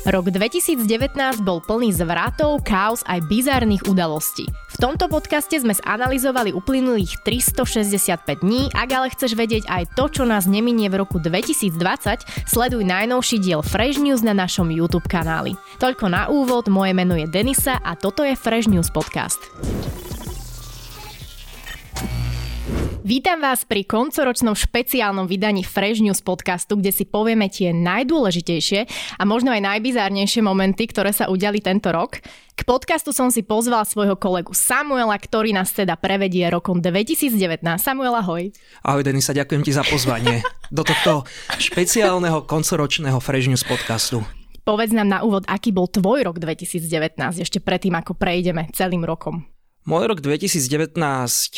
Rok 2019 bol plný zvratov, chaos aj bizárnych udalostí. V tomto podcaste sme zanalizovali uplynulých 365 dní. Ak ale chceš vedieť aj to, čo nás neminie v roku 2020, sleduj najnovší diel Fresh News na našom YouTube kanáli. Toľko na úvod, moje meno je Denisa a toto je Fresh News Podcast. Vítam vás pri koncoročnom špeciálnom vydaní Fresh News podcastu, kde si povieme tie najdôležitejšie a možno aj najbizárnejšie momenty, ktoré sa udiali tento rok. K podcastu som si pozval svojho kolegu Samuela, ktorý nás teda prevedie rokom 2019. Samuel, ahoj. Ahoj Denisa, ďakujem ti za pozvanie do tohto špeciálneho koncoročného Fresh News podcastu. Povedz nám na úvod, aký bol tvoj rok 2019, ešte predtým, ako prejdeme celým rokom. Môj rok 2019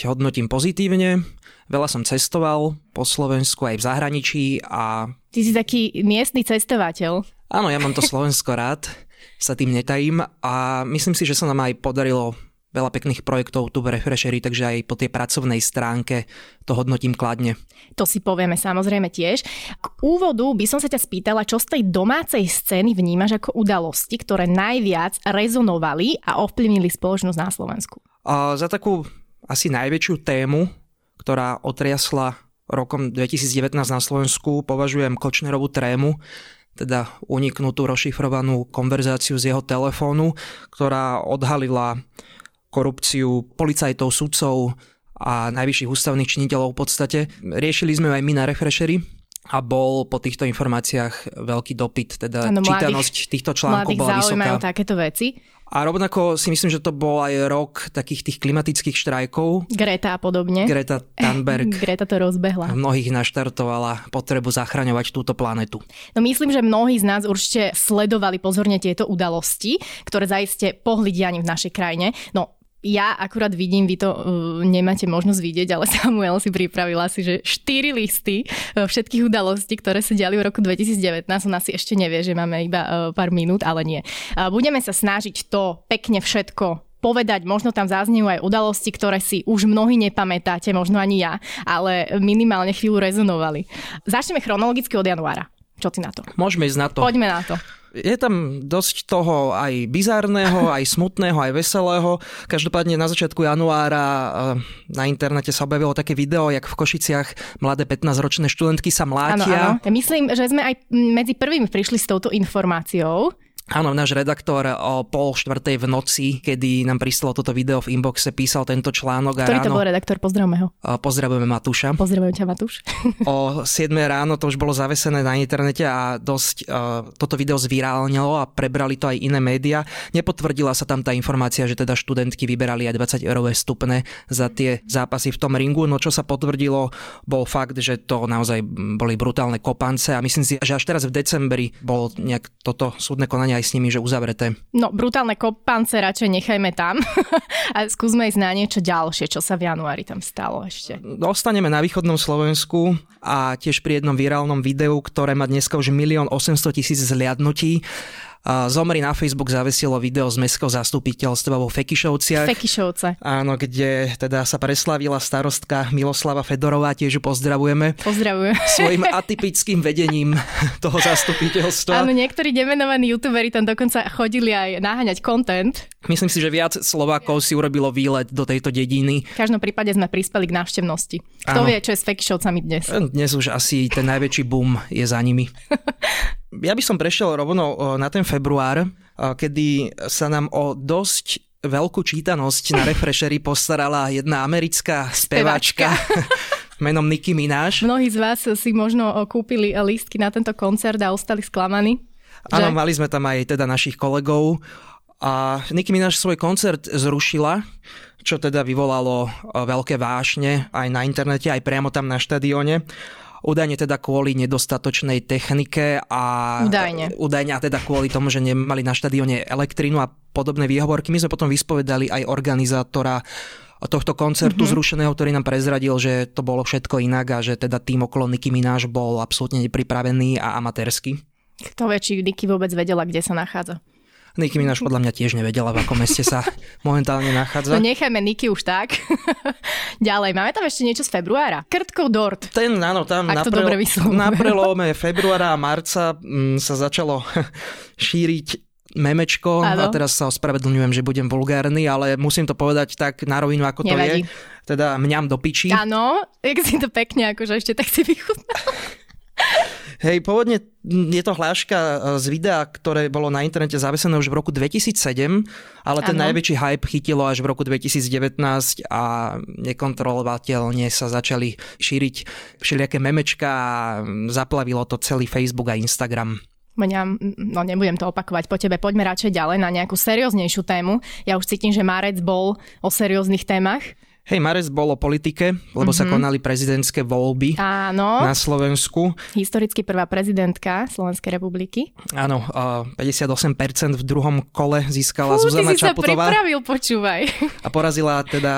hodnotím pozitívne. Veľa som cestoval po Slovensku aj v zahraničí a... Ty si taký miestny cestovateľ. Áno, ja mám to Slovensko rád, sa tým netajím a myslím si, že sa nám aj podarilo veľa pekných projektov tu v Refreshery, takže aj po tej pracovnej stránke to hodnotím kladne. To si povieme samozrejme tiež. K úvodu by som sa ťa spýtala, čo z tej domácej scény vnímaš ako udalosti, ktoré najviac rezonovali a ovplyvnili spoločnosť na Slovensku? A za takú asi najväčšiu tému, ktorá otriasla rokom 2019 na Slovensku, považujem Kočnerovú trému, teda uniknutú rozšifrovanú konverzáciu z jeho telefónu, ktorá odhalila korupciu policajtov, sudcov a najvyšších ústavných činiteľov v podstate. Riešili sme ju aj my na Refreshery, a bol po týchto informáciách veľký dopyt, teda ano, čítanosť mladých, týchto článkov bola vysoká. takéto veci. A rovnako si myslím, že to bol aj rok takých tých klimatických štrajkov. Greta a podobne. Greta Thunberg. Greta to rozbehla. Mnohých naštartovala potrebu zachraňovať túto planetu. No myslím, že mnohí z nás určite sledovali pozorne tieto udalosti, ktoré zaiste pohli dianím v našej krajine. No ja akurát vidím, vy to uh, nemáte možnosť vidieť, ale Samuel si pripravil asi, že 4 listy uh, všetkých udalostí, ktoré sa diali v roku 2019. On asi ešte nevie, že máme iba uh, pár minút, ale nie. Uh, budeme sa snažiť to pekne všetko povedať, možno tam zaznejú aj udalosti, ktoré si už mnohí nepamätáte, možno ani ja, ale minimálne chvíľu rezonovali. Začneme chronologicky od januára. Čo ty na to? Môžeme ísť na to. Poďme na to. Je tam dosť toho aj bizárneho, aj smutného, aj veselého. Každopádne na začiatku januára eh, na internete sa objavilo také video, jak v Košiciach mladé 15-ročné študentky sa mlátia. Áno, áno. Ja myslím, že sme aj medzi prvými prišli s touto informáciou. Áno, náš redaktor o pol štvrtej v noci, kedy nám pristalo toto video v inboxe, písal tento článok. A Ktorý ráno, to bol redaktor? Pozdravujeme ho. Pozdravujeme Matúša. Pozdravujem ťa, Matúš. o 7 ráno to už bolo zavesené na internete a dosť uh, toto video zvirálnilo a prebrali to aj iné médiá. Nepotvrdila sa tam tá informácia, že teda študentky vyberali aj 20 eurové stupne za tie zápasy v tom ringu, no čo sa potvrdilo, bol fakt, že to naozaj boli brutálne kopance a myslím si, že až teraz v decembri bolo nejak toto súdne konanie aj s nimi, že uzavreté. No, brutálne kopance radšej nechajme tam a skúsme ísť na niečo ďalšie, čo sa v januári tam stalo ešte. Ostaneme na východnom Slovensku a tiež pri jednom virálnom videu, ktoré má dneska už 1 800 tisíc zliadnutí Zomri na Facebook zavesilo video z mestského zastupiteľstva vo Fekišovciach. Fekišovce. Áno, kde teda sa preslavila starostka Miloslava Fedorová, tiež ju pozdravujeme. Pozdravujem. Svojim atypickým vedením toho zastupiteľstva. Áno, niektorí nemenovaní youtuberi tam dokonca chodili aj naháňať content. Myslím si, že viac Slovákov si urobilo výlet do tejto dediny. V každom prípade sme prispeli k návštevnosti. Kto Áno. vie, čo je s Fekišovcami dnes? Dnes už asi ten najväčší boom je za nimi. Ja by som prešiel rovno na ten február, kedy sa nám o dosť veľkú čítanosť na Refreshery postarala jedna americká speváčka. menom Nicki Minaj. Mnohí z vás si možno kúpili lístky na tento koncert a ostali sklamaní. Áno, mali sme tam aj teda našich kolegov. A Nicki Minaj svoj koncert zrušila, čo teda vyvolalo veľké vášne aj na internete, aj priamo tam na štadióne. Údajne teda kvôli nedostatočnej technike a... Údajne. Údajne a teda kvôli tomu, že nemali na štadióne elektrínu a podobné výhovorky. My sme potom vyspovedali aj organizátora tohto koncertu mm-hmm. zrušeného, ktorý nám prezradil, že to bolo všetko inak a že teda tým okolo Niky Mináš bol absolútne nepripravený a amatérsky. Kto vie, či Niky vôbec vedela, kde sa nachádza? Nicki Minaj podľa mňa tiež nevedela, v akom meste sa momentálne nachádza. No nechajme Niky už tak. Ďalej, máme tam ešte niečo z februára. Krtkov Dort. Ten, áno, tam na, to prel- dobre na prelome februára a marca mm, sa začalo šíriť memečko Áno. a teraz sa ospravedlňujem, že budem vulgárny, ale musím to povedať tak na rovinu, ako to Nevadí. je. Teda mňam do piči. Áno, jak si to pekne, akože ešte tak si vychutnal. Hej, pôvodne je to hláška e, z videa, ktoré bolo na internete zavesené už v roku 2007, ale ten Áno. najväčší hype chytilo až v roku 2019 a nekontrolovateľne sa začali šíriť všelijaké memečka a zaplavilo to celý Facebook a Instagram. Mňa, no nebudem to opakovať po tebe, poďme radšej ďalej na nejakú serióznejšiu tému. Ja už cítim, že Marec bol o serióznych témach. Hej, Marec bol o politike, lebo mm-hmm. sa konali prezidentské voľby Áno, na Slovensku. historicky prvá prezidentka Slovenskej republiky. Áno, e, 58% v druhom kole získala Fú, Zuzana si sa Čaputová. pripravil, počúvaj. a porazila teda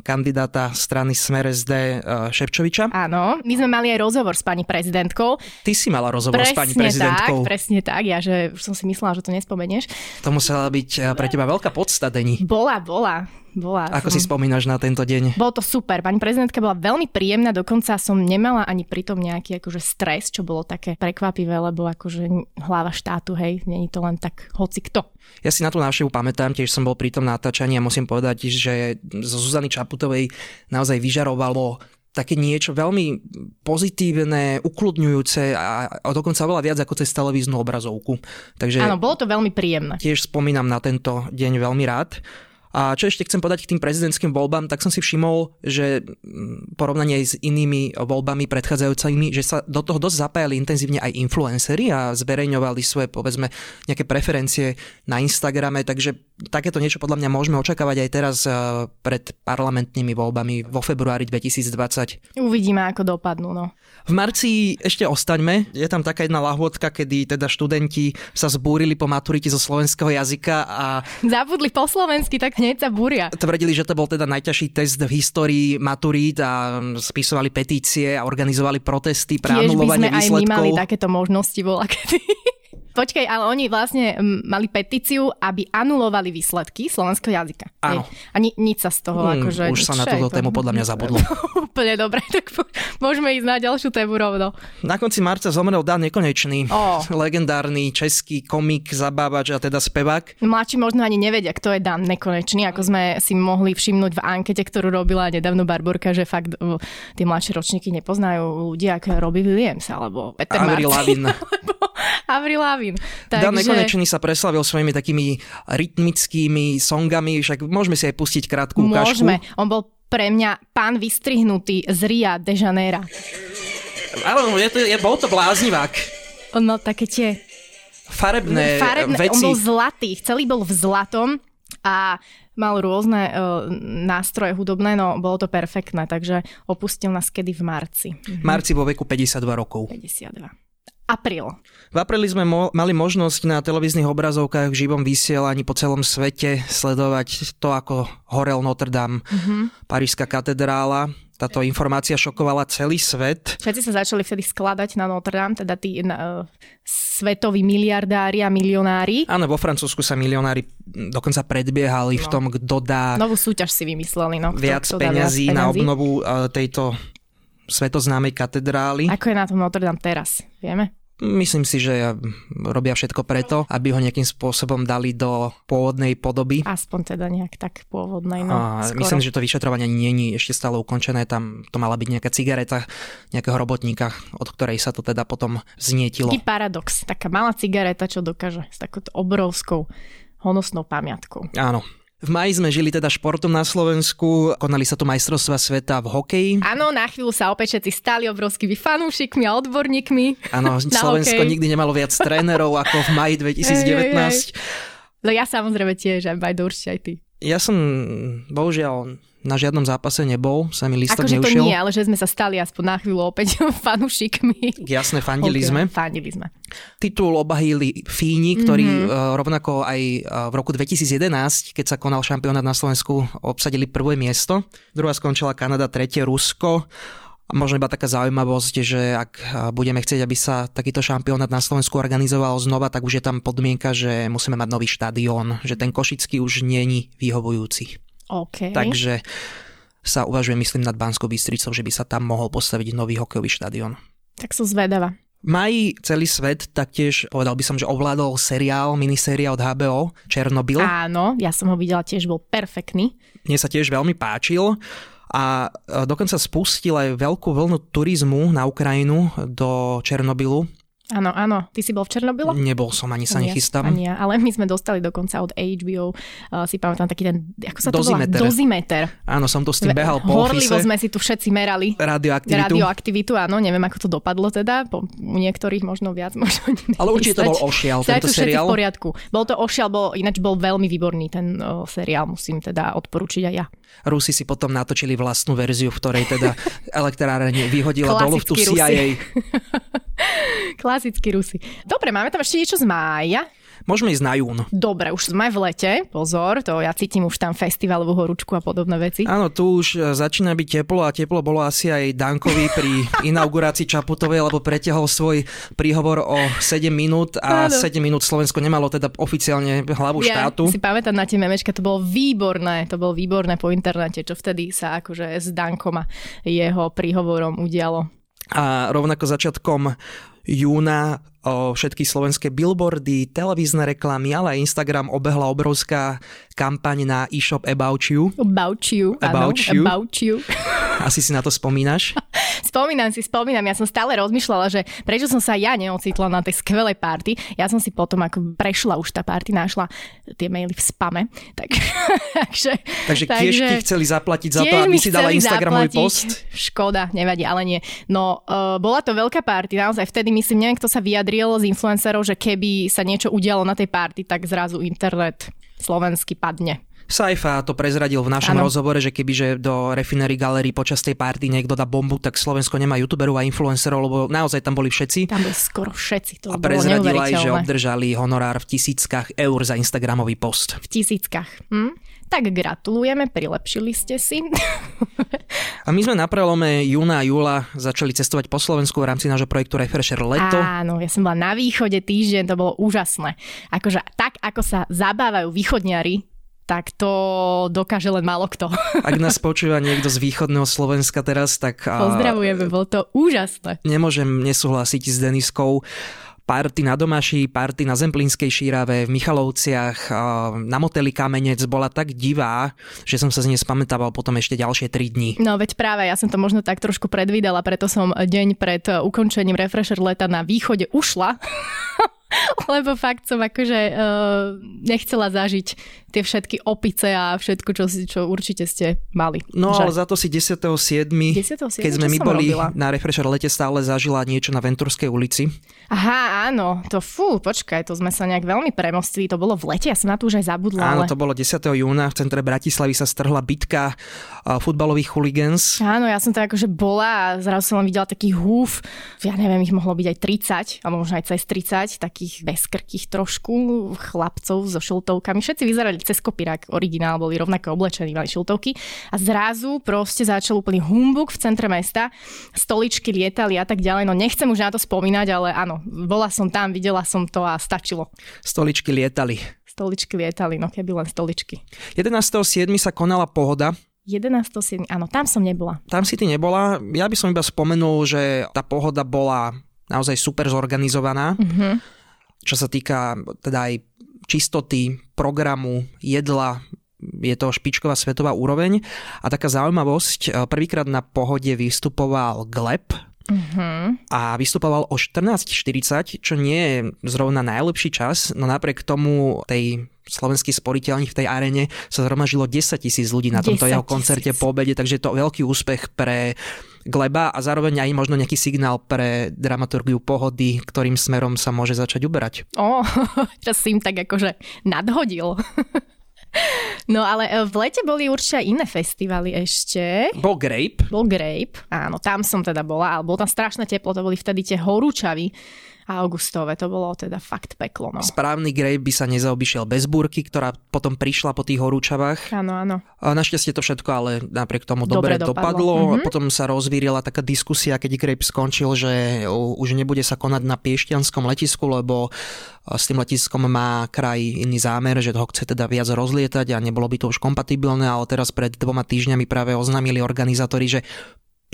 kandidáta strany Smer SD Ševčoviča. Áno, my sme mali aj rozhovor s pani prezidentkou. Ty si mala rozhovor s pani prezidentkou. tak, presne tak. Ja že už som si myslela, že to nespomenieš. To musela byť pre teba veľká podsta, Deni. Bola, bola, bola. Ako si spomínaš na tento deň? Bolo to super. Pani prezidentka bola veľmi príjemná, dokonca som nemala ani pritom nejaký akože stres, čo bolo také prekvapivé, lebo akože hlava štátu, hej, není to len tak hoci kto. Ja si na tú návštevu pamätám, tiež som bol pri tom natáčaní a musím povedať, že zo Zuzany Čaputovej naozaj vyžarovalo také niečo veľmi pozitívne, ukludňujúce a, a dokonca oveľa viac ako cez televíznu obrazovku. Takže Áno, bolo to veľmi príjemné. tiež spomínam na tento deň veľmi rád. A čo ešte chcem povedať k tým prezidentským voľbám, tak som si všimol, že mm, porovnanie s inými voľbami predchádzajúcimi, že sa do toho dosť zapájali intenzívne aj influencery a zverejňovali svoje, povedzme, nejaké preferencie na Instagrame, takže takéto niečo podľa mňa môžeme očakávať aj teraz eh, pred parlamentnými voľbami vo februári 2020. Uvidíme, ako dopadnú, no. V marci ešte ostaňme. Je tam taká jedna lahôdka, kedy teda študenti sa zbúrili po maturite zo slovenského jazyka a Zabudli po slovensky, tak hneď sa búria. tvrdili, že to bol teda najťažší test v histórii maturít a spisovali petície a organizovali protesty pre Tiež by anulovanie sme aj my výsledkov. mali takéto možnosti bola kedy. Počkaj, ale oni vlastne mm, mali petíciu, aby anulovali výsledky slovenského jazyka. Áno. A ni- nič sa z toho, Hmm, akože... už sa na túto to? tému podľa mňa zabudlo. Úplne dobre, tak môžeme ísť na ďalšiu tému rovno. Na konci marca zomrel Dan Nekonečný, Ó. legendárny český komik, zabávač a teda spevák. Mladší možno ani nevedia, kto je Dan Nekonečný, ako sme si mohli všimnúť v ankete, ktorú robila nedávno Barborka, že fakt uh, tie mladšie ročníky nepoznajú ľudia ako Robbie Williams alebo Peter Avril Marci. Lavigne. Avril Lavigne. Dan Takže... Nekonečný sa preslavil svojimi takými rytmickými songami, však môžeme si aj pustiť krátku ukážku. Môžeme. On bol pre mňa pán vystrihnutý z Ria de Janeiro. Áno, je to, je, bol to bláznivák. On mal také tie Farebné, farebné, veci. on bol zlatý, celý bol v zlatom a mal rôzne uh, nástroje hudobné, no bolo to perfektné, takže opustil nás kedy v marci. Marci vo veku 52 rokov. 52. Apríl. V apríli sme mo- mali možnosť na televíznych obrazovkách v živom vysielaní po celom svete sledovať to, ako horel Notre Dame, mm-hmm. Parížská katedrála. Táto informácia šokovala celý svet. Všetci sa začali vtedy skladať na Notre Dame, teda tí uh, svetoví miliardári a milionári. Áno, vo Francúzsku sa milionári dokonca predbiehali no. v tom, kto dá Novú súťaž si vymysleli. No, viac kto peňazí viac na peňazí. obnovu eh, tejto svetoznámej katedrály. Ako je na tom Notre Dame teraz, vieme? Myslím si, že robia všetko preto, aby ho nejakým spôsobom dali do pôvodnej podoby. Aspoň teda nejak tak pôvodnej. No, A skoro. myslím, že to vyšetrovanie nie je ešte stále ukončené. Tam to mala byť nejaká cigareta nejakého robotníka, od ktorej sa to teda potom znietilo. Taký paradox. Taká malá cigareta, čo dokáže s takouto obrovskou honosnou pamiatkou. Áno. V maji sme žili teda športom na Slovensku, konali sa tu majstrovstva sveta v hokeji. Áno, na chvíľu sa opäť všetci stali obrovskými fanúšikmi a odborníkmi. Áno, Slovensko hokej. nikdy nemalo viac trénerov ako v maji 2019. Hej, hej, hej. No ja samozrejme tiež, aj Bajdo určite aj ty. Ja som bohužiaľ na žiadnom zápase nebol, sa mi listok Akože to neušiel. nie, ale že sme sa stali aspoň na chvíľu opäť fanúšikmi. Jasne, fandili Ok, sme. Fandili sme. Titul obahili Fíni, ktorí Mhm. mm-hmm. rovnako aj eh, v roku 2011, keď sa konal šampionát na Slovensku, obsadili prvé miesto. Druhá skončila Kanada, tretie Rusko. Možno iba taká zaujímavosť, že ak budeme chcieť, aby sa takýto šampionát na Slovensku organizoval znova, tak už je tam podmienka, že musíme mať nový štadión, že ten košický už není vyhovujúci. Okay. Takže sa uvažuje, myslím, nad Banskou Bystricou, že by sa tam mohol postaviť nový hokejový štadión. Tak som zvedavá. Mají celý svet taktiež, povedal by som, že ovládol seriál, minisériál od HBO, Černobyl. Áno, ja som ho videla, tiež bol perfektný. Mne sa tiež veľmi páčil a dokonca spustil aj veľkú vlnu turizmu na Ukrajinu do Černobylu Áno, áno. Ty si bol v Černobyle? Nebol som, ani sa nechystám. Ani ja, ale my sme dostali dokonca od HBO, uh, si pamätám taký ten, ako sa to Dozimeter. volá? Dozimeter. Áno, som to s tým behal po Horlivo office. sme si tu všetci merali. Radioaktivitu. Radioaktivitu, áno, neviem, ako to dopadlo teda. Po, u niektorých možno viac, možno nie. Ale určite to bol ošial, tento seriál. v poriadku. Bol to ošial, bol, ináč bol veľmi výborný ten uh, seriál, musím teda odporučiť aj ja. Rusi si potom natočili vlastnú verziu, v ktorej teda elektrárne vyhodila dolu v tú CIA. Klasickí Rusi. Dobre, máme tam ešte niečo z mája. Môžeme ísť na jún. Dobre, už sme v lete, pozor, to ja cítim už tam festivalovú horúčku a podobné veci. Áno, tu už e, začína byť teplo a teplo bolo asi aj Dankovi pri inaugurácii Čaputovej, lebo preťahol svoj príhovor o 7 minút a Áno. 7 minút Slovensko nemalo teda oficiálne hlavu ja štátu. si pamätám na tie memečka, to bolo výborné, to bolo výborné po internete, čo vtedy sa akože s Dankom a jeho príhovorom udialo. A rovnako začiatkom júna všetky slovenské billboardy, televízne reklamy, ale aj Instagram obehla obrovská kampaň na e-shop About You. About You, About áno, You. About You. Asi si na to spomínaš? spomínam si, spomínam. Ja som stále rozmýšľala, že prečo som sa ja neocitla na tej skvelej party. Ja som si potom, ako prešla už tá party, našla tie maily v spame. Tak, takže, takže tiež ti chceli zaplatiť za to, aby si dala Instagramový zaplatiť. post? Škoda, nevadí, ale nie. No, uh, bola to veľká party, naozaj vtedy myslím, neviem, kto sa vyjadril z influencerov, že keby sa niečo udialo na tej party, tak zrazu internet slovenský padne. Saifa to prezradil v našom ano. rozhovore, že kebyže do Refinery Gallery počas tej party niekto dá bombu, tak Slovensko nemá youtuberov a influencerov, lebo naozaj tam boli všetci. Tam boli skoro všetci. To a prezradil aj, že obdržali honorár v tisíckach eur za Instagramový post. V tisíckach. Hm? Tak gratulujeme, prilepšili ste si. A my sme na prelome júna a júla začali cestovať po Slovensku v rámci nášho projektu Refresher Leto. Áno, ja som bola na východe týždeň, to bolo úžasné. Akože tak, ako sa zabávajú východniari tak to dokáže len málo kto. Ak nás počúva niekto z východného Slovenska teraz, tak... Pozdravujeme, bolo to úžasné. Nemôžem nesúhlasiť s Deniskou party na Domaši, party na Zemplínskej šírave, v Michalovciach, na moteli Kamenec bola tak divá, že som sa z nej spamätával potom ešte ďalšie 3 dní. No veď práve, ja som to možno tak trošku predvídala, preto som deň pred ukončením Refresher leta na východe ušla. Lebo fakt som akože uh, nechcela zažiť tie všetky opice a všetko, čo, čo určite ste mali. No že? ale za to si 10.7., 10. keď sme my boli robila? na Refresher lete, stále zažila niečo na Venturskej ulici. Aha, áno, to fú, počkaj, to sme sa nejak veľmi premostili, to bolo v lete, ja som na to už aj zabudla. Áno, ale... to bolo 10. júna, v centre Bratislavy sa strhla bitka futbalových huligans. Áno, ja som to akože bola a zrazu som len videla taký húf, ja neviem, ich mohlo byť aj 30, alebo možno aj cez 30, takých bezkrkých trošku chlapcov so šiltovkami. Všetci vyzerali cez kopírák originál, boli rovnako oblečení, mali šiltovky a zrazu proste začal úplný humbuk v centre mesta, stoličky lietali a tak ďalej. No nechcem už na to spomínať, ale áno, bola som tam, videla som to a stačilo. Stoličky lietali. Stoličky lietali, no keby len stoličky. 11.7. sa konala pohoda 11.7. Áno, tam som nebola. Tam si ty nebola. Ja by som iba spomenul, že tá pohoda bola naozaj super zorganizovaná. Mm-hmm. Čo sa týka teda aj čistoty, programu, jedla, je to špičková svetová úroveň. A taká zaujímavosť, e, prvýkrát na pohode vystupoval Gleb, Uh-huh. A vystupoval o 14.40, čo nie je zrovna najlepší čas, no napriek tomu tej slovenský sporiteľník v tej arene sa zhromažilo 10 tisíc ľudí na tomto jeho koncerte po obede, takže je to veľký úspech pre Gleba a zároveň aj možno nejaký signál pre dramaturgiu pohody, ktorým smerom sa môže začať uberať. O, teraz si im tak akože nadhodil. No ale e, v lete boli určite aj iné festivaly ešte. Bol Grape. Bol Grape, áno, tam som teda bola, ale bolo tam strašné teplo, to boli vtedy tie horúčavy A augustové, to bolo teda fakt peklo. No. Správny grejp by sa nezaobišiel bez búrky, ktorá potom prišla po tých horúčavách. Áno, áno. A našťastie to všetko ale napriek tomu dobre, dobre dopadlo. dopadlo. Mm-hmm. Potom sa rozvírila taká diskusia, keď grejp skončil, že už nebude sa konať na Piešťanskom letisku, lebo s tým letiskom má kraj iný zámer, že ho chce teda viac rozlietať a nebolo by to už kompatibilné, ale teraz pred dvoma týždňami práve oznámili organizátori, že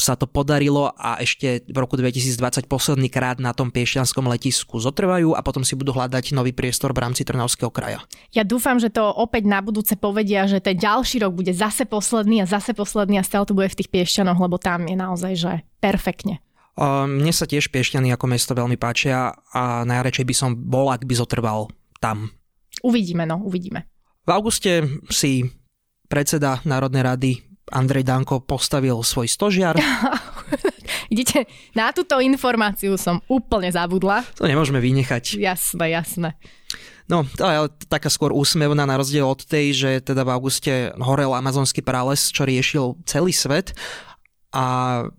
sa to podarilo a ešte v roku 2020 posledný krát na tom piešťanskom letisku zotrvajú a potom si budú hľadať nový priestor v rámci Trnavského kraja. Ja dúfam, že to opäť na budúce povedia, že ten ďalší rok bude zase posledný a zase posledný a stále to bude v tých piešťanoch, lebo tam je naozaj, že perfektne. Mne sa tiež Piešťany ako mesto veľmi páčia a najradšej by som bol, ak by zotrval tam. Uvidíme, no, uvidíme. V auguste si predseda Národnej rady Andrej Danko postavil svoj stožiar. Idete, na túto informáciu som úplne zabudla. To nemôžeme vynechať. Jasné, jasné. No, je taká skôr úsmevná na rozdiel od tej, že teda v auguste horel amazonský prales, čo riešil celý svet a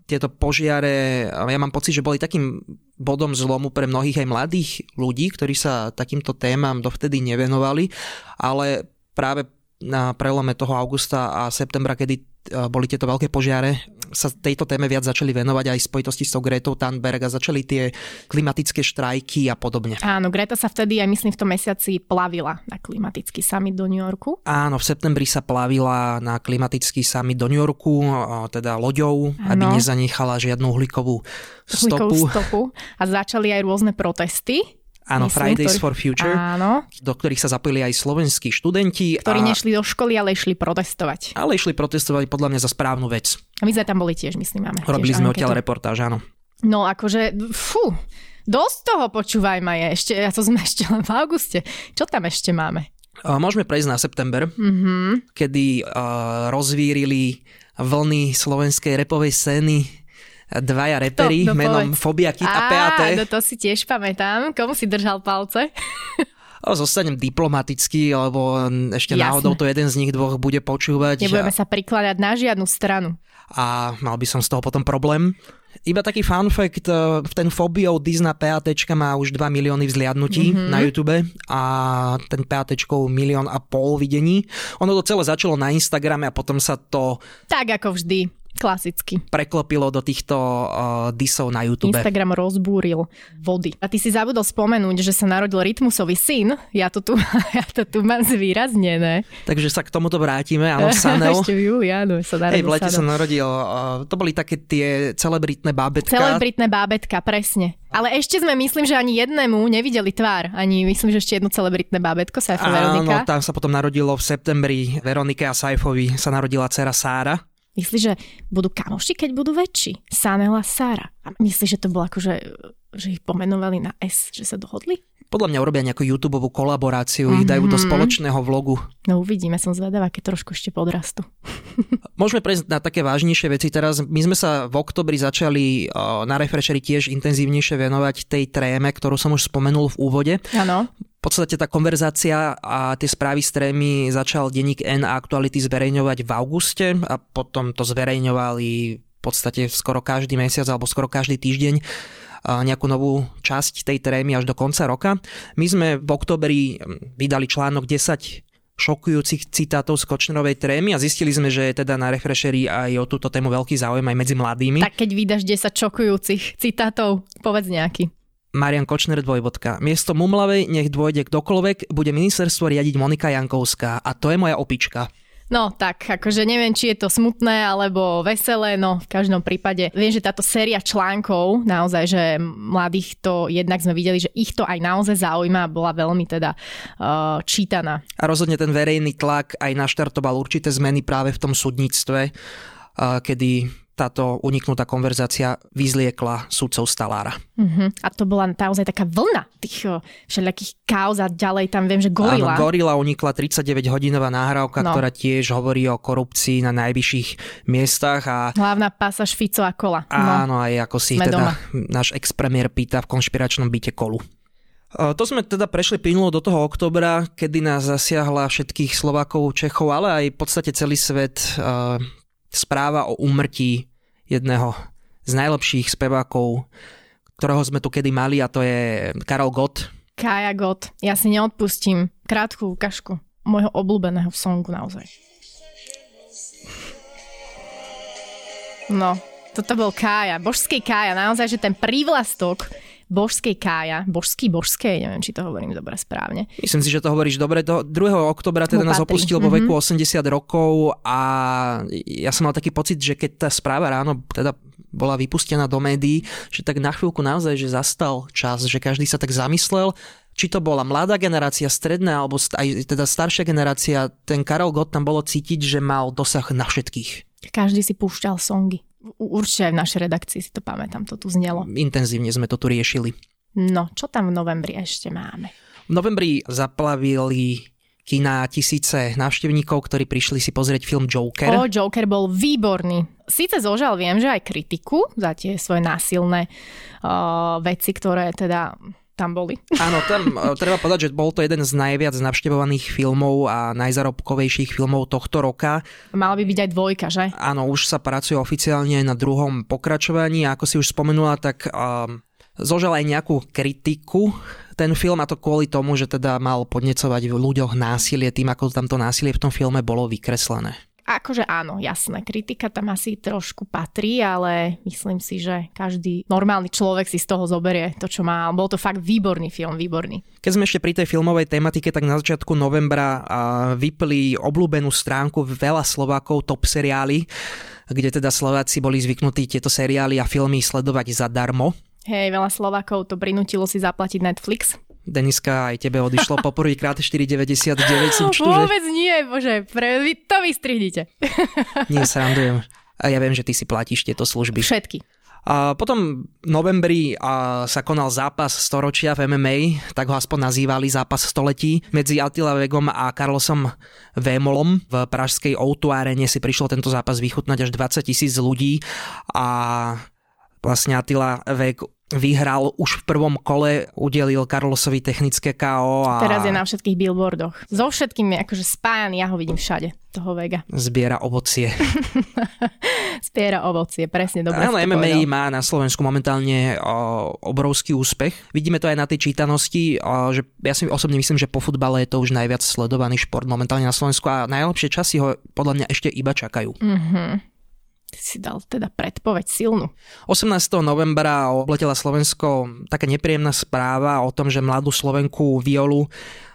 tieto požiare, ja mám pocit, že boli takým bodom zlomu pre mnohých aj mladých ľudí, ktorí sa takýmto témam dovtedy nevenovali, ale práve na prelome toho augusta a septembra, kedy boli tieto veľké požiare, sa tejto téme viac začali venovať aj v spojitosti s tou Gretou Thunberg a začali tie klimatické štrajky a podobne. Áno, Greta sa vtedy aj myslím v tom mesiaci plavila na klimatický summit do New Yorku. Áno, v septembri sa plavila na klimatický summit do New Yorku, teda loďou, Áno. aby nezanechala žiadnu uhlíkovú stopu. stopu. A začali aj rôzne protesty Áno, Myslím, Fridays ktorý... for Future, áno. do ktorých sa zapojili aj slovenskí študenti. Ktorí a... nešli do školy, ale išli protestovať. Ale išli protestovať podľa mňa za správnu vec. A my sme tam boli tiež, myslím, máme. Robili sme odtiaľ reportáž, áno. No akože, fú, dosť toho počúvaj ma je. Ešte, ja to sme ešte len v auguste. Čo tam ešte máme? Môžeme prejsť na september, mm-hmm. kedy uh, rozvírili vlny slovenskej repovej scény dvaja reperi to, no menom. Fobia Kid a, PAT. No to si tiež pamätám. Komu si držal palce? O, zostanem diplomatický, lebo ešte Jasne. náhodou to jeden z nich dvoch bude počúvať. Nebudeme a... sa prikladať na žiadnu stranu. A mal by som z toho potom problém. Iba taký fun fact, e, ten Fobio Disney PAT má už 2 milióny vzliadnutí mm-hmm. na YouTube a ten PAT milión a pol videní. Ono to celé začalo na Instagrame a potom sa to... Tak ako vždy Klasicky. Preklopilo do týchto uh, disov na YouTube. Instagram rozbúril vody. A ty si zabudol spomenúť, že sa narodil Rytmusový syn. Ja to tu, ja to tu mám zvýraznené. Takže sa k tomuto vrátime. Áno, Sanel. Ešte v júli, áno, sa narodil Hej, v lete Sanel. sa narodil. Uh, to boli také tie celebritné bábetka. Celebritné bábetka, presne. Ale ešte sme, myslím, že ani jednému nevideli tvár. Ani myslím, že ešte jedno celebritné bábetko, Saifa Veronika. Áno, tam sa potom narodilo v septembri Veronike a Saifovi sa narodila dcera Sára. Myslíš, že budú kamoši, keď budú väčší? Sanela Sara. A myslíš, že to bolo ako, že, ich pomenovali na S, že sa dohodli? Podľa mňa urobia nejakú YouTube kolaboráciu, mm-hmm. ich dajú do mhm. spoločného vlogu. No uvidíme, som zvedavá, keď trošku ešte podrastu. Môžeme prejsť na také vážnejšie veci teraz. My sme sa v oktobri začali na Refresheri tiež intenzívnejšie venovať tej tréme, ktorú som už spomenul v úvode. Áno. V podstate tá konverzácia a tie správy z trémy začal denník N a aktuality zverejňovať v auguste a potom to zverejňovali v podstate skoro každý mesiac alebo skoro každý týždeň nejakú novú časť tej trémy až do konca roka. My sme v oktobri vydali článok 10 šokujúcich citátov z Kočnerovej trémy a zistili sme, že je teda na Refresheri aj o túto tému veľký záujem aj medzi mladými. Tak keď vydaš 10 šokujúcich citátov, povedz nejaký. Marian Kočner dvojvodka. Miesto Mumlavej nech dôjde kdokoľvek, bude ministerstvo riadiť Monika Jankovská a to je moja opička. No tak, akože neviem, či je to smutné alebo veselé, no v každom prípade viem, že táto séria článkov, naozaj, že mladých to jednak sme videli, že ich to aj naozaj zaujíma a bola veľmi teda uh, čítaná. A rozhodne ten verejný tlak aj naštartoval určité zmeny práve v tom súdnictve, uh, kedy táto uniknutá konverzácia vyzliekla sudcov Stalára. Uh-huh. A to bola naozaj taká vlna tých všelijakých kauz a ďalej tam viem, že Gorila. Áno, Gorila unikla 39-hodinová nahrávka, no. ktorá tiež hovorí o korupcii na najvyšších miestach. A... Hlavná pasáž Fico a Kola. No. Áno, aj ako si teda doma. náš ex-premiér pýta v konšpiračnom byte Kolu. To sme teda prešli plynulo do toho oktobra, kedy nás zasiahla všetkých Slovákov, Čechov, ale aj v podstate celý svet správa o úmrtí jedného z najlepších spevákov, ktorého sme tu kedy mali a to je Karol Gott. Kaja Gott. Ja si neodpustím krátku ukážku môjho obľúbeného songu naozaj. No, toto bol Kája, božský Kája, naozaj, že ten prívlastok božskej Kája, božský, božskej, neviem, či to hovorím dobre správne. Myslím si, že to hovoríš dobre. Do 2. oktobra teda nás opustil vo veku mm-hmm. 80 rokov a ja som mal taký pocit, že keď tá správa ráno teda bola vypustená do médií, že tak na chvíľku naozaj, že zastal čas, že každý sa tak zamyslel, či to bola mladá generácia, stredná, alebo aj teda staršia generácia, ten Karol Gott tam bolo cítiť, že mal dosah na všetkých. Každý si púšťal songy. Určite aj v našej redakcii si to pamätám, to tu znelo. Intenzívne sme to tu riešili. No, čo tam v novembri ešte máme? V novembri zaplavili kina tisíce návštevníkov, ktorí prišli si pozrieť film Joker. O, Joker bol výborný. Síce zožal viem, že aj kritiku za tie svoje násilné uh, veci, ktoré teda tam boli. Áno, tam e, treba povedať, že bol to jeden z najviac navštevovaných filmov a najzarobkovejších filmov tohto roka. Mala by byť aj dvojka, že? Áno, už sa pracuje oficiálne na druhom pokračovaní a ako si už spomenula, tak um, zožal aj nejakú kritiku ten film a to kvôli tomu, že teda mal podnecovať v ľuďoch násilie tým, ako tam to násilie v tom filme bolo vykreslené. Akože áno, jasné, kritika tam asi trošku patrí, ale myslím si, že každý normálny človek si z toho zoberie to, čo má. Bol to fakt výborný film, výborný. Keď sme ešte pri tej filmovej tematike, tak na začiatku novembra vypli obľúbenú stránku veľa Slovákov top seriály, kde teda Slováci boli zvyknutí tieto seriály a filmy sledovať zadarmo. Hej, veľa Slovákov to prinútilo si zaplatiť Netflix. Deniska, aj tebe odišlo po prvýkrát 4,99. Som Vôbec že... nie, bože, pre, vy to vystrihnite. nie, srandujem. A ja viem, že ty si platíš tieto služby. Všetky. A potom v novembri a, sa konal zápas storočia v MMA, tak ho aspoň nazývali zápas století. Medzi Attila Vegom a Carlosom Vémolom v pražskej Outu arene si prišlo tento zápas vychutnať až 20 tisíc ľudí a vlastne Attila Veg vyhral už v prvom kole, udelil Carlosovi technické KO. A... Teraz je na všetkých billboardoch. So všetkým je akože spájaný, ja ho vidím všade, toho Vega. Zbiera ovocie. Zbiera ovocie, presne, dobre Áno, MMA povedal. má na Slovensku momentálne o, obrovský úspech. Vidíme to aj na tej čítanosti, o, že ja si osobne myslím, že po futbale je to už najviac sledovaný šport momentálne na Slovensku a najlepšie časy ho podľa mňa ešte iba čakajú. Mm-hmm si dal teda predpoveď silnú. 18. novembra obletela Slovensko taká nepríjemná správa o tom, že mladú Slovenku Violu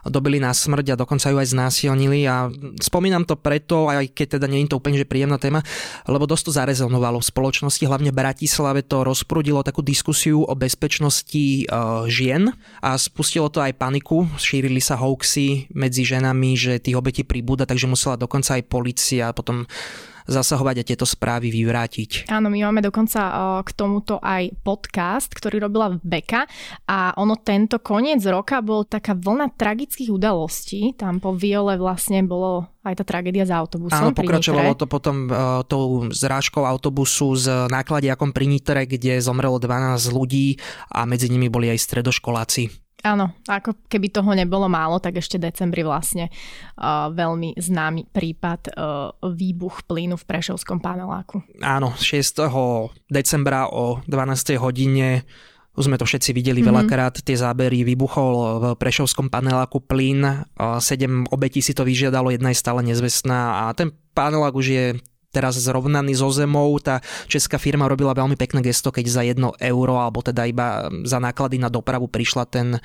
dobili na smrť a dokonca ju aj znásilnili a spomínam to preto, aj keď teda nie je to úplne že príjemná téma, lebo dosť to zarezonovalo v spoločnosti, hlavne v Bratislave to rozprudilo takú diskusiu o bezpečnosti uh, žien a spustilo to aj paniku, šírili sa hoaxy medzi ženami, že tých obetí pribúda, takže musela dokonca aj policia potom zasahovať a tieto správy vyvrátiť. Áno, my máme dokonca k tomuto aj podcast, ktorý robila Beka a ono tento koniec roka bol taká vlna tragických udalostí. Tam po Viole vlastne bolo aj tá tragédia s autobusom. Áno, pokračovalo to potom uh, tou zrážkou autobusu s nákladiakom pri Nitre, kde zomrelo 12 ľudí a medzi nimi boli aj stredoškoláci. Áno, ako keby toho nebolo málo, tak ešte decembri vlastne uh, veľmi známy prípad uh, výbuch plynu v Prešovskom paneláku. Áno, 6. decembra o 12. hodine už sme to všetci videli mm-hmm. veľakrát, tie zábery vybuchol v Prešovskom paneláku plyn, 7 obetí si to vyžiadalo, jedna je stále nezvestná a ten panelák už je teraz zrovnaný so zemou. Tá česká firma robila veľmi pekné gesto, keď za jedno euro, alebo teda iba za náklady na dopravu prišla ten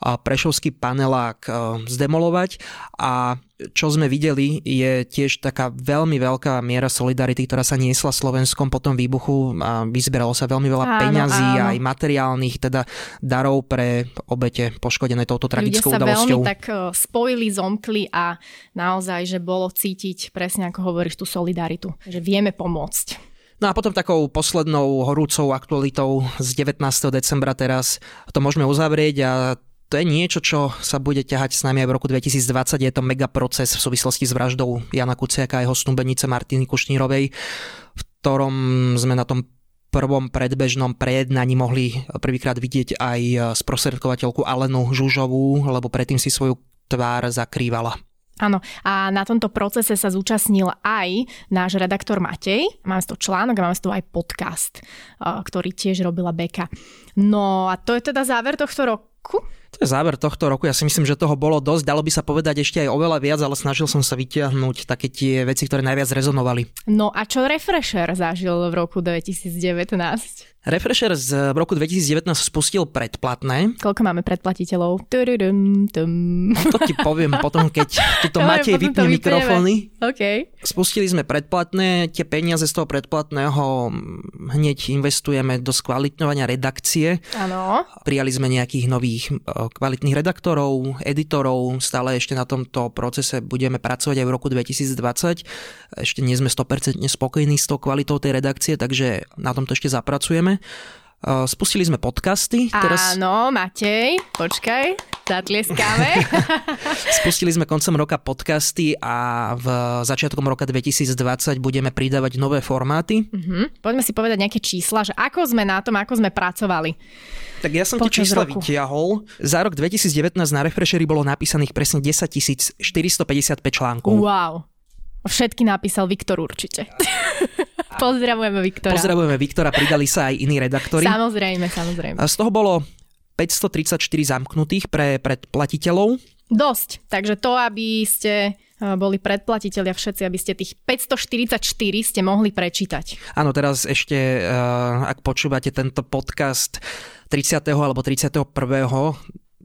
prešovský panelák zdemolovať a čo sme videli je tiež taká veľmi veľká miera solidarity, ktorá sa niesla Slovenskom po tom výbuchu a vyzberalo sa veľmi veľa áno, peňazí áno. aj materiálnych teda darov pre obete poškodené touto tragickou Ľudia sa udalosťou. veľmi tak spojili, zomkli a naozaj, že bolo cítiť presne ako hovoríš tú solidaritu, že vieme pomôcť. No a potom takou poslednou horúcou aktualitou z 19. decembra teraz to môžeme uzavrieť a to je niečo, čo sa bude ťahať s nami aj v roku 2020. Je to mega proces v súvislosti s vraždou Jana Kuciaka a jeho snúbenice Martiny Kušnírovej, v ktorom sme na tom prvom predbežnom prejednaní mohli prvýkrát vidieť aj sprostredkovateľku Alenu Žužovú, lebo predtým si svoju tvár zakrývala. Áno, a na tomto procese sa zúčastnil aj náš redaktor Matej. Máme toho článok a máme toho aj podcast, ktorý tiež robila Beka. No a to je teda záver tohto roku? To je záver tohto roku. Ja si myslím, že toho bolo dosť. Dalo by sa povedať ešte aj oveľa viac, ale snažil som sa vytiahnuť také tie veci, ktoré najviac rezonovali. No a čo Refresher zažil v roku 2019? Refresher z roku 2019 spustil predplatné. Koľko máme predplatiteľov? Tududum, tum. To ti poviem potom, keď tuto máte vypnú mikrofóny. Okay. Spustili sme predplatné, tie peniaze z toho predplatného hneď investujeme do skvalitňovania redakcie. Áno. Prijali sme nejakých nových e, kvalitných redaktorov, editorov, stále ešte na tomto procese budeme pracovať aj v roku 2020. Ešte nie sme 100% spokojní s tou kvalitou tej redakcie, takže na tomto ešte zapracujeme. Spustili sme podcasty. Teraz... Áno, Matej, počkaj, zatlieskáme. Spustili sme koncom roka podcasty a v začiatkom roka 2020 budeme pridávať nové formáty. Uh-huh. Poďme si povedať nejaké čísla, že ako sme na tom, ako sme pracovali. Tak ja som tie čísla roku. vytiahol. Za rok 2019 na Refresheri bolo napísaných presne 10 455 článkov. Wow. Všetky napísal Viktor určite. Pozdravujeme Viktora. Pozdravujeme Viktora, pridali sa aj iní redaktori. Samozrejme, samozrejme. Z toho bolo 534 zamknutých pre predplatiteľov. Dosť. Takže to, aby ste e, boli predplatiteľia všetci, aby ste tých 544 ste mohli prečítať. Áno, teraz ešte, e, ak počúvate tento podcast 30. alebo 31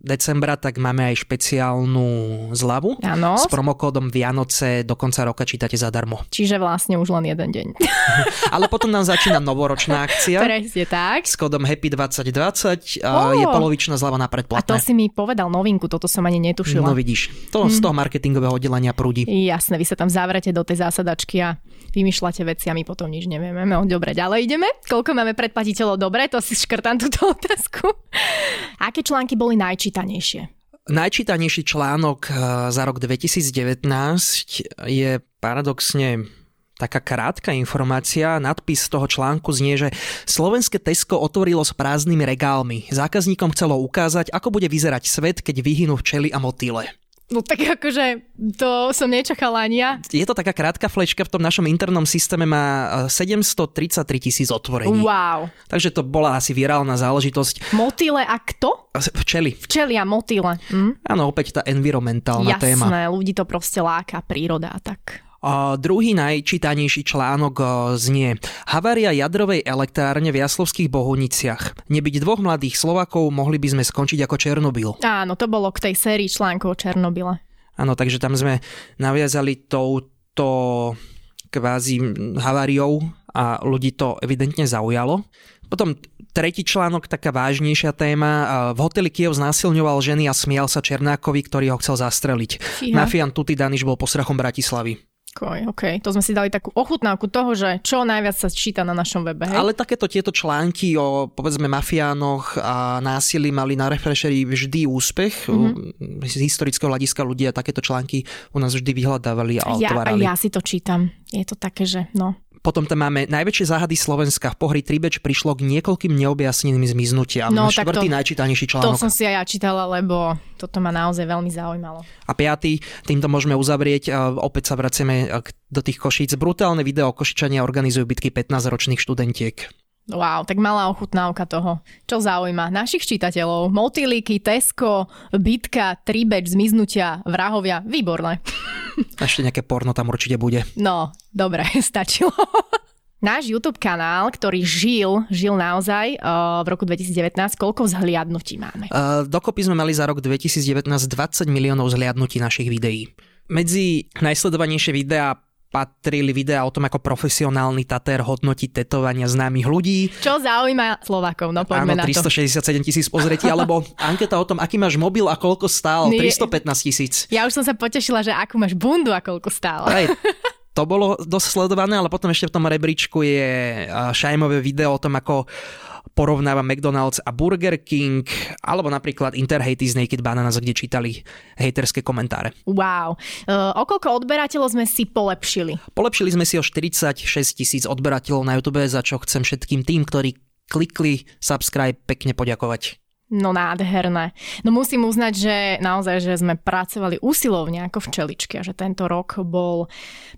decembra, tak máme aj špeciálnu zľavu. Áno. S promokódom Vianoce do konca roka čítate zadarmo. Čiže vlastne už len jeden deň. Ale potom nám začína novoročná akcia. Presne tak. S kódom Happy 2020 oh. je polovičná zľava na predplatné. A to si mi povedal novinku, toto som ani netušila. No vidíš, to hmm. z toho marketingového oddelenia prúdi. Jasné, vy sa tam zavrete do tej zásadačky a vymýšľate veci a my potom nič nevieme. No, dobre, ďalej ideme. Koľko máme predplatiteľov? Dobre, to si škrtám túto otázku. Aké články boli najčítanejšie? Najčítanejší článok eh, za rok 2019 je paradoxne taká krátka informácia. Nadpis toho článku znie, že slovenské Tesco otvorilo s prázdnymi regálmi. Zákazníkom chcelo ukázať, ako bude vyzerať svet, keď vyhynú včely a motýle. No tak akože to som nečakala ani ja. Je to taká krátka flečka, v tom našom internom systéme má 733 e, tisíc otvorení. Wow. Takže to bola asi virálna záležitosť. Motýle a kto? Včely. Včely a motýle. Hm? Áno, opäť tá environmentálna Jasné, téma. Jasné, ľudí to proste láka, príroda a tak. Druhý najčítanejší článok znie Havária jadrovej elektrárne v Jaslovských Bohuniciach. Nebyť dvoch mladých Slovakov, mohli by sme skončiť ako Černobyl. Áno, to bolo k tej sérii článkov o Černobyle. Áno, takže tam sme naviazali touto kvázi haváriou a ľudí to evidentne zaujalo. Potom tretí článok, taká vážnejšia téma. V hoteli Kiev znásilňoval ženy a smial sa Černákovi, ktorý ho chcel zastreliť. Fíha. Mafian Tuty Daniš bol postrachom Bratislavy. Koj, OK, to sme si dali takú ochutnávku toho, že čo najviac sa číta na našom webe. Hej? Ale takéto tieto články o povedzme mafiánoch a násilí mali na refresheri vždy úspech. Mm-hmm. Z historického hľadiska ľudia takéto články u nás vždy vyhľadávali a otvárali. Ja, ja si to čítam. Je to také, že no, potom tam máme najväčšie záhady Slovenska. V pohri Tribeč prišlo k niekoľkým neobjasneným zmiznutiam. No, Štvrtý to, najčítanejší článok. To som si aj ja čítala, lebo toto ma naozaj veľmi zaujímalo. A piatý, týmto môžeme uzavrieť. Opäť sa vraciame do tých Košíc. Brutálne video Košičania organizujú bitky 15-ročných študentiek. Wow, tak malá ochutnávka toho. Čo zaujíma našich čitateľov? Motýliky, Tesco, bitka, tribeč, zmiznutia, vrahovia. Výborné. Ešte nejaké porno tam určite bude. No, dobre, stačilo. Náš YouTube kanál, ktorý žil, žil naozaj uh, v roku 2019, koľko vzhliadnutí máme? Uh, dokopy sme mali za rok 2019 20 miliónov vzhliadnutí našich videí. Medzi najsledovanejšie videá patrili videá o tom, ako profesionálny Tater hodnotí tetovania známych ľudí. Čo zaujíma Slovákov, no poďme Áno, 367 tisíc pozretí, alebo anketa o tom, aký máš mobil a koľko stál, Nie. 315 tisíc. Ja už som sa potešila, že akú máš bundu a koľko stál. Aj, to bolo dosť sledované, ale potom ešte v tom rebríčku je šajmové video o tom, ako porovnáva McDonald's a Burger King, alebo napríklad Interhate is Naked Bananas, kde čítali hejterské komentáre. Wow. Uh, o koľko odberateľov sme si polepšili? Polepšili sme si o 46 tisíc odberateľov na YouTube, za čo chcem všetkým tým, ktorí klikli subscribe, pekne poďakovať. No nádherné. No musím uznať, že naozaj, že sme pracovali usilovne ako včeličky a že tento rok bol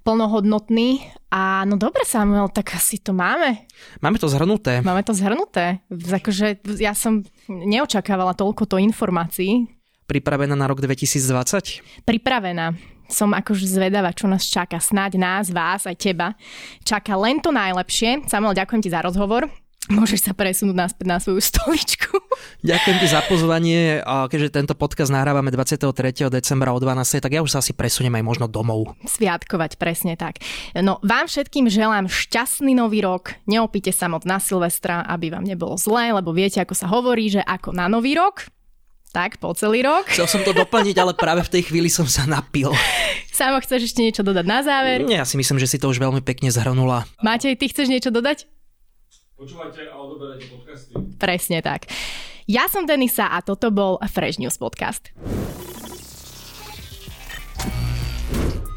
plnohodnotný. A no dobre Samuel, tak asi to máme. Máme to zhrnuté. Máme to zhrnuté. Akože ja som neočakávala toľko to informácií. Pripravená na rok 2020? Pripravená som akože zvedavá, čo nás čaká. Snáď nás, vás, aj teba. Čaká len to najlepšie. Samuel, ďakujem ti za rozhovor. Môžeš sa presunúť naspäť na svoju stoličku. Ďakujem ti za pozvanie. Keďže tento podcast nahrávame 23. decembra o 12. tak ja už sa asi presuniem aj možno domov. Sviatkovať, presne tak. No, vám všetkým želám šťastný nový rok. Neopíte sa moc na Silvestra, aby vám nebolo zlé, lebo viete, ako sa hovorí, že ako na nový rok, tak po celý rok. Chcel som to doplniť, ale práve v tej chvíli som sa napil. Samo chceš ešte niečo dodať na záver? Nie, ja si myslím, že si to už veľmi pekne zhrnula. Matej, ty chceš niečo dodať? Počúvajte a odoberajte podcasty. Presne tak. Ja som Denisa a toto bol Fresh News Podcast.